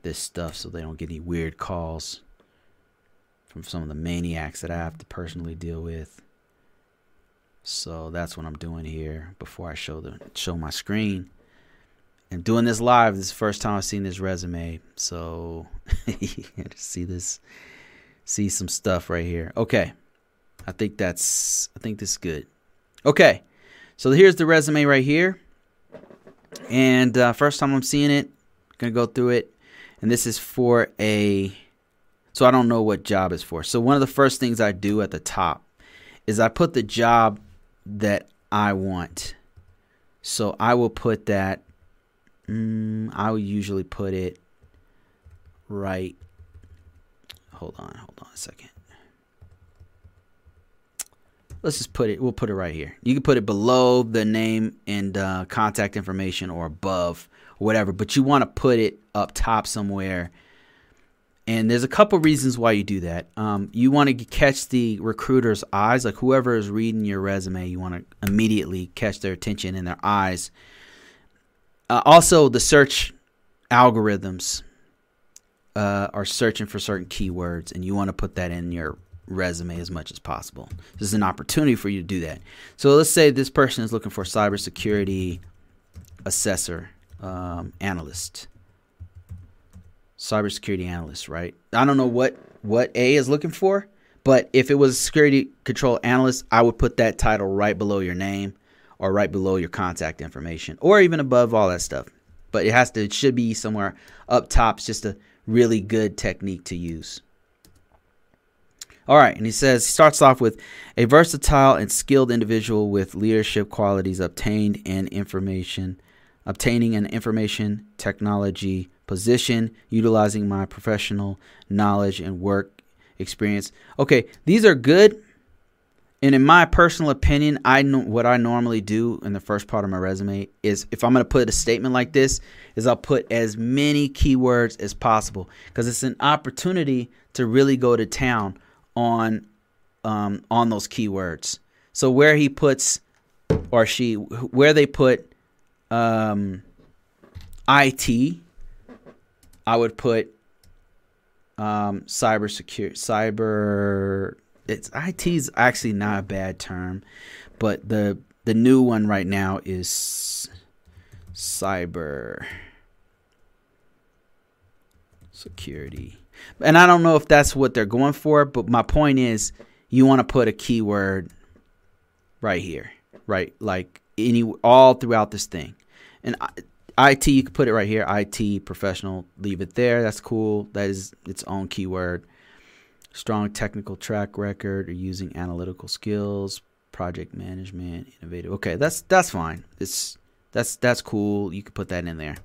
this stuff so they don't get any weird calls from some of the maniacs that I have to personally deal with. So that's what I'm doing here before I show the show my screen. And doing this live, this is the first time I've seen this resume. So see this see some stuff right here. Okay. I think that's I think this is good. Okay. So here's the resume right here. And uh, first time I'm seeing it, gonna go through it. And this is for a so I don't know what job is for. So one of the first things I do at the top is I put the job that I want. So I will put that. Mm, I will usually put it right. Hold on, hold on a second. Let's just put it. We'll put it right here. You can put it below the name and uh, contact information, or above, or whatever. But you want to put it up top somewhere. And there's a couple reasons why you do that. Um, you want to catch the recruiter's eyes, like whoever is reading your resume. You want to immediately catch their attention in their eyes. Uh, also, the search algorithms uh, are searching for certain keywords, and you want to put that in your resume as much as possible. This is an opportunity for you to do that. So let's say this person is looking for cybersecurity assessor, um, analyst, cybersecurity analyst, right? I don't know what what A is looking for, but if it was a security control analyst, I would put that title right below your name or right below your contact information or even above all that stuff. But it has to it should be somewhere up top. It's just a really good technique to use. All right, and he says he starts off with a versatile and skilled individual with leadership qualities obtained and information, obtaining an information technology position, utilizing my professional knowledge and work experience. Okay, these are good. And in my personal opinion, I know what I normally do in the first part of my resume is if I'm going to put a statement like this, is I'll put as many keywords as possible because it's an opportunity to really go to town on um, on those keywords. So where he puts or she where they put um, IT, I would put um, cyber secure cyber. It's IT is actually not a bad term, but the the new one right now is cyber security. And I don't know if that's what they're going for, but my point is you want to put a keyword right here, right? Like any all throughout this thing. And IT, you can put it right here. IT professional, leave it there. That's cool. That is its own keyword. Strong technical track record or using analytical skills, project management, innovative. Okay, that's that's fine. It's that's that's cool. You can put that in there.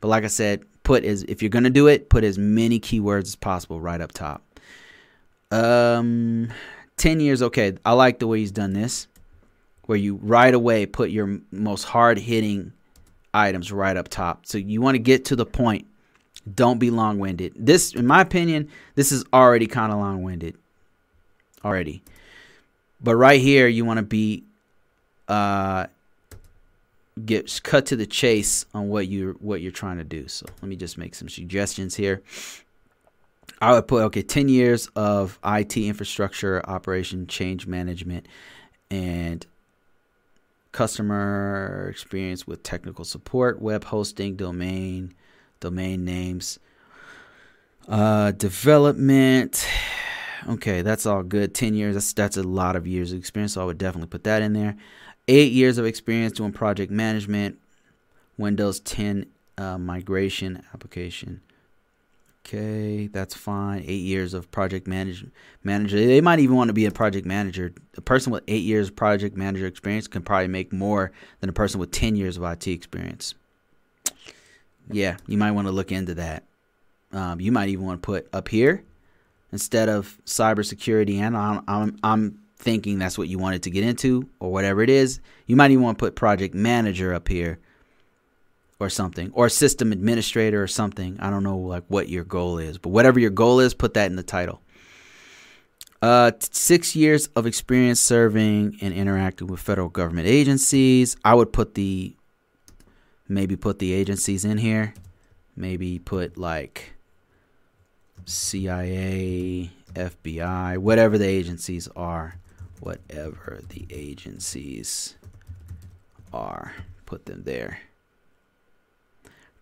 But like I said, put as if you're gonna do it, put as many keywords as possible right up top. Um, ten years. Okay, I like the way he's done this, where you right away put your most hard hitting items right up top. So you want to get to the point. Don't be long winded. This, in my opinion, this is already kind of long winded. Already. But right here, you want to be uh, get cut to the chase on what you're what you're trying to do. So let me just make some suggestions here. I would put okay, 10 years of IT infrastructure operation change management and customer experience with technical support, web hosting, domain, domain names, uh, development. Okay, that's all good. 10 years, that's that's a lot of years of experience, so I would definitely put that in there eight years of experience doing project management, Windows 10 uh, migration application. Okay, that's fine. Eight years of project manage- manager. They might even want to be a project manager. A person with eight years of project manager experience can probably make more than a person with 10 years of IT experience. Yeah, you might want to look into that. Um, you might even want to put up here instead of cybersecurity and I'm, I'm, I'm thinking that's what you wanted to get into or whatever it is. You might even want to put project manager up here or something or system administrator or something. I don't know like what your goal is, but whatever your goal is, put that in the title. Uh, six years of experience serving and interacting with federal government agencies. I would put the maybe put the agencies in here. Maybe put like CIA, FBI, whatever the agencies are whatever the agencies are. Put them there.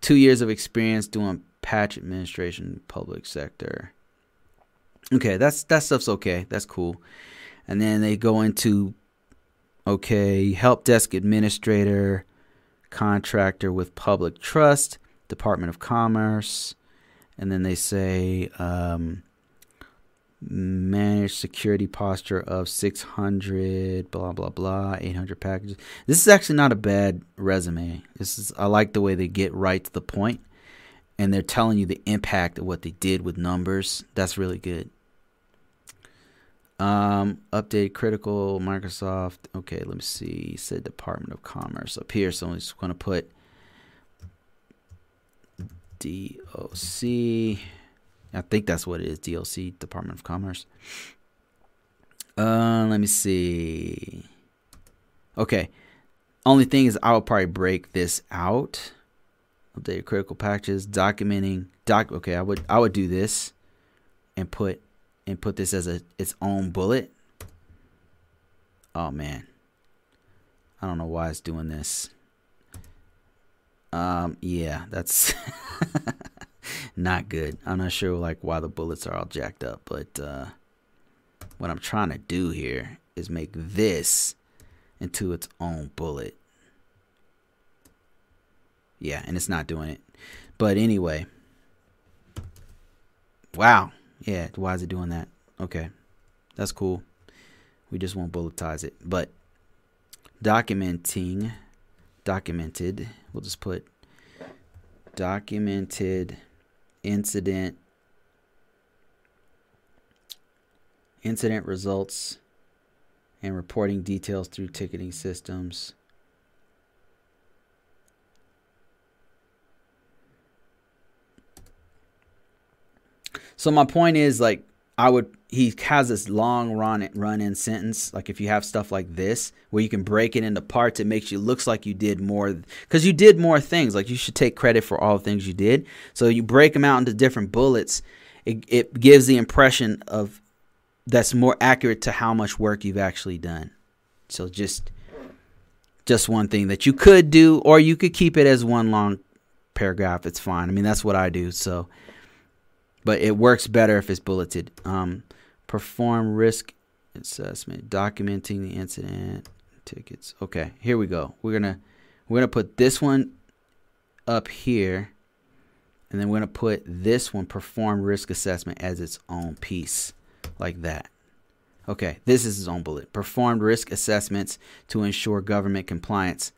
Two years of experience doing patch administration, public sector. Okay, that's that stuff's okay. That's cool. And then they go into okay, help desk administrator, contractor with public trust, Department of Commerce, and then they say um, managed security posture of 600 blah blah blah 800 packages this is actually not a bad resume this is i like the way they get right to the point and they're telling you the impact of what they did with numbers. That's really good. Um, update critical Microsoft. Okay, let me see. Said Department of Commerce up here, so I'm just going to put DOC. I think that's what it is. DLC Department of Commerce. Uh, let me see. Okay. Only thing is, I will probably break this out. Update critical patches, documenting. Doc. Okay, I would I would do this, and put and put this as a its own bullet. Oh man. I don't know why it's doing this. Um yeah, that's not good. I'm not sure like why the bullets are all jacked up, but uh what I'm trying to do here is make this into its own bullet. Yeah, and it's not doing it. But anyway. Wow. Yeah, why is it doing that? Okay. That's cool. We just won't bulletize it. But documenting, documented, we'll just put documented incident incident results and reporting details through ticketing systems. So my point is like I would he has this long run run in sentence like if you have stuff like this where you can break it into parts it makes you looks like you did more cuz you did more things. Like you should take credit for all the things you did. So you break them out into different bullets it, it gives the impression of that's more accurate to how much work you've actually done. So just just one thing that you could do or you could keep it as one long paragraph it's fine. I mean that's what i do so but it works better if it's bulleted. Um, perform risk assessment, documenting the incident, tickets. Okay, here we go. We're gonna we're gonna put this one up here, and then we're gonna put this one, perform risk assessment, as its own piece, like that. Okay, this is his own bullet. Performed risk assessments to ensure government compliance.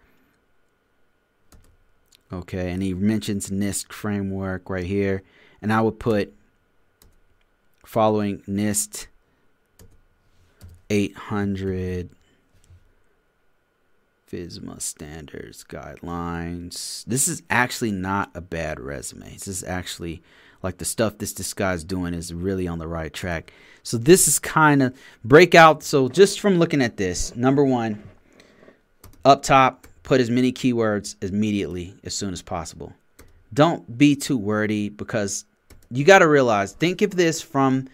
Okay, and he mentions NIST framework right here. And I would put following NIST 800 FISMA standards guidelines. This is actually not a bad resume. This is actually like the stuff this this guy's doing is really on the right track. So this is kind of breakout. So just from looking at this, number one, up top, put as many keywords immediately as soon as possible. Don't be too wordy because you got to realize, think of this from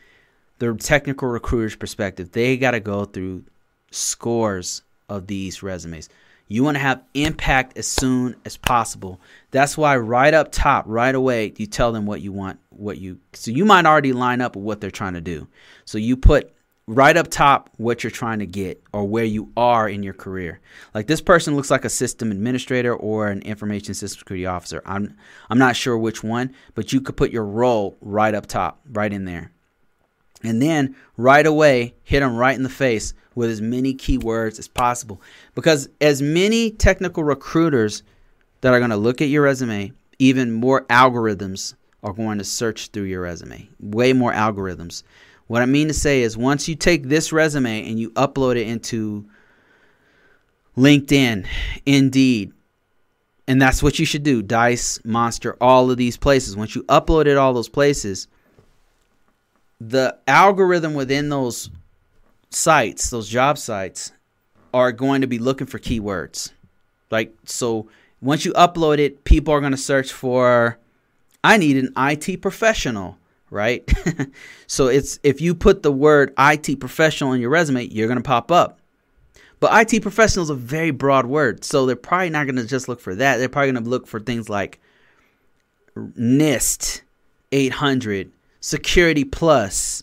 the technical recruiter's perspective. They got to go through scores of these resumes. You want to have impact as soon as possible. That's why right up top, right away, you tell them what you want, what you so you might already line up with what they're trying to do. So you put right up top what you're trying to get or where you are in your career. Like this person looks like a system administrator or an information system security officer. I'm I'm not sure which one, but you could put your role right up top, right in there. And then right away hit them right in the face with as many keywords as possible because as many technical recruiters that are going to look at your resume, even more algorithms are going to search through your resume. Way more algorithms. What I mean to say is once you take this resume and you upload it into LinkedIn, Indeed, and that's what you should do. Dice, Monster, all of these places. Once you upload it all those places, the algorithm within those sites, those job sites, are going to be looking for keywords. Like so once you upload it, people are going to search for I need an IT professional right? so it's if you put the word IT professional in your resume, you're going to pop up. But IT professional is a very broad word, so they're probably not going to just look for that. They're probably going to look for things like NIST 800, Security Plus,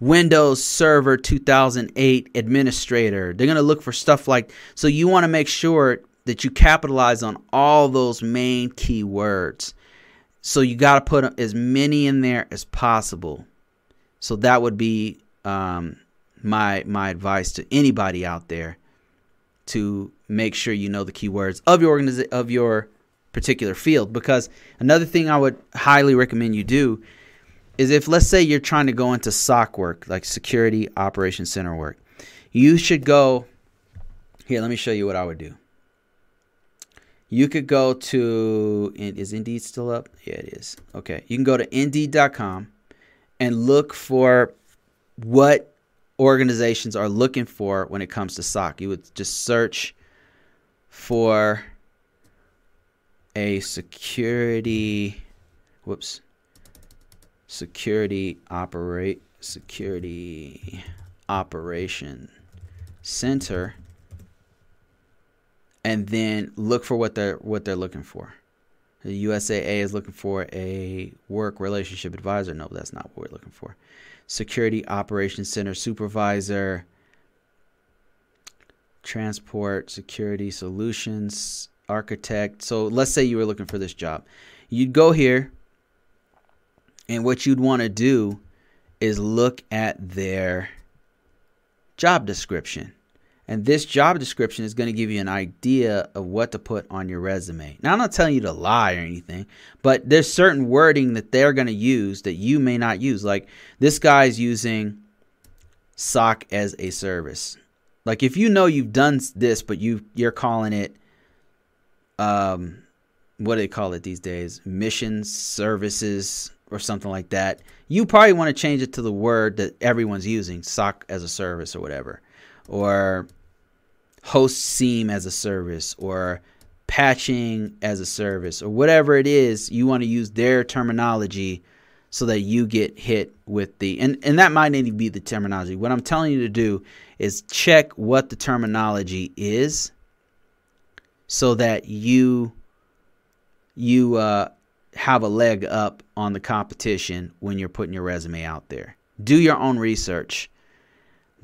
Windows Server 2008 Administrator. They're going to look for stuff like so you want to make sure that you capitalize on all those main keywords. So you got to put as many in there as possible. So that would be um, my my advice to anybody out there to make sure you know the keywords of your organiza- of your particular field. Because another thing I would highly recommend you do is if, let's say, you're trying to go into SOC work, like Security Operations Center work, you should go. Here, let me show you what I would do. You could go to, is Indeed still up? Yeah, it is. Okay. You can go to Indeed.com and look for what organizations are looking for when it comes to SOC. You would just search for a security, whoops, security operate security operation center and then look for what they're what they're looking for. The USAA is looking for a work relationship advisor. No, that's not what we're looking for. Security Operations Center supervisor, transport security solutions architect. So let's say you were looking for this job. You'd go here and what you'd want to do is look at their job description. And this job description is going to give you an idea of what to put on your resume. Now, I'm not telling you to lie or anything, but there's certain wording that they're going to use that you may not use. Like this guy's using SOC as a service. Like if you know you've done this, but you you're calling it, um, what do they call it these days? Missions, services, or something like that. You probably want to change it to the word that everyone's using, SOC as a service or whatever, or host SIEM as a service or patching as a service or whatever it is, you want to use their terminology so that you get hit with the and, and that might even be the terminology. What I'm telling you to do is check what the terminology is so that you you uh, have a leg up on the competition when you're putting your resume out there. Do your own research.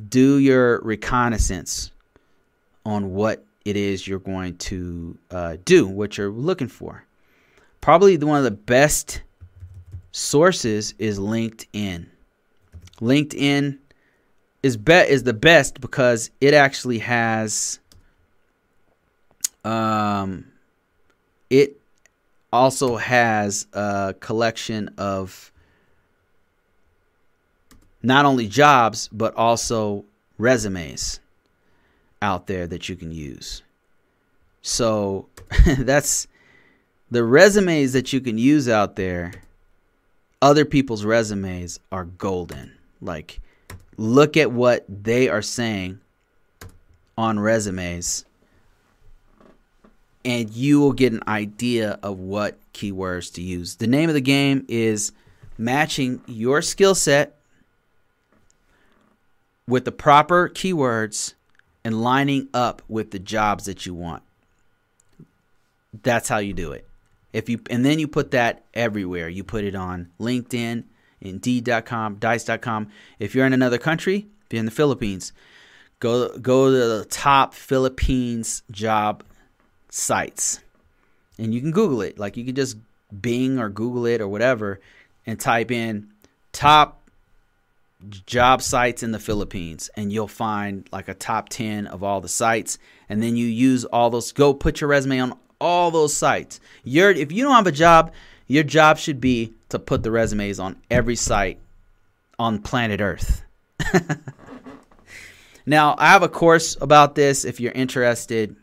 Do your reconnaissance on what it is you're going to uh, do, what you're looking for. Probably one of the best sources is LinkedIn. LinkedIn is bet is the best because it actually has um it also has a collection of not only jobs but also resumes out there that you can use. So that's the resumes that you can use out there. Other people's resumes are golden. Like, look at what they are saying on resumes, and you will get an idea of what keywords to use. The name of the game is matching your skill set with the proper keywords and lining up with the jobs that you want. That's how you do it. If you and then you put that everywhere. You put it on LinkedIn, Indeed.com, Dice.com. If you're in another country, if you're in the Philippines, go go to the top Philippines job sites, and you can Google it. Like you can just Bing or Google it or whatever, and type in top job sites in the Philippines and you'll find like a top 10 of all the sites and then you use all those go put your resume on all those sites. Your if you don't have a job, your job should be to put the resumes on every site on planet Earth. now, I have a course about this if you're interested.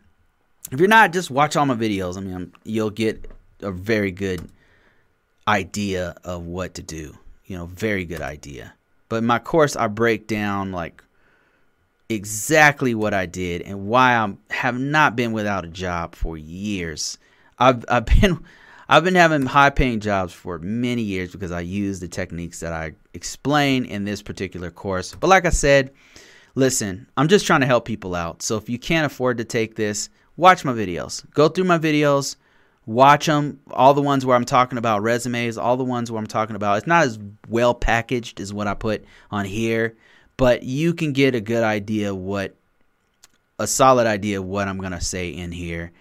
If you're not, just watch all my videos. I mean, you'll get a very good idea of what to do. You know, very good idea. But in my course, I break down like exactly what I did and why I have not been without a job for years. I've I've been I've been having high paying jobs for many years because I use the techniques that I explain in this particular course. But like I said, listen, I'm just trying to help people out. So if you can't afford to take this, watch my videos. Go through my videos, watch them all the ones where i'm talking about resumes all the ones where i'm talking about it's not as well packaged as what i put on here but you can get a good idea what a solid idea what i'm going to say in here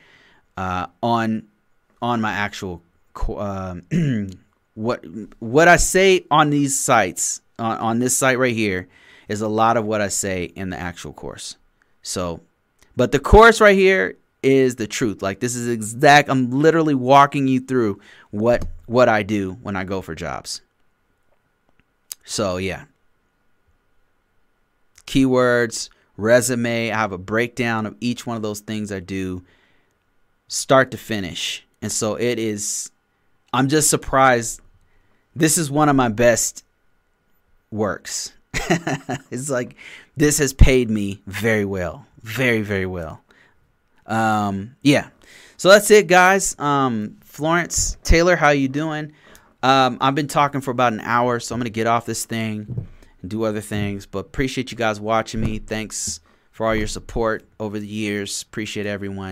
uh, on on my actual uh, what what i say on these sites on, on this site right here is a lot of what i say in the actual course. So but the course right here is the truth. Like this is exact I'm literally walking you through what what I do when I go for jobs. So, yeah. Keywords, resume, I have a breakdown of each one of those things I do start to finish. And so it is I'm just surprised this is one of my best works. it's like this has paid me very well. Very, very well. Um, yeah. So that's it, guys. Um, Florence Taylor, how you doing? Um, I've been talking for about an hour, so I'm gonna get off this thing and do other things. But appreciate you guys watching me. Thanks for all your support over the years. Appreciate everyone.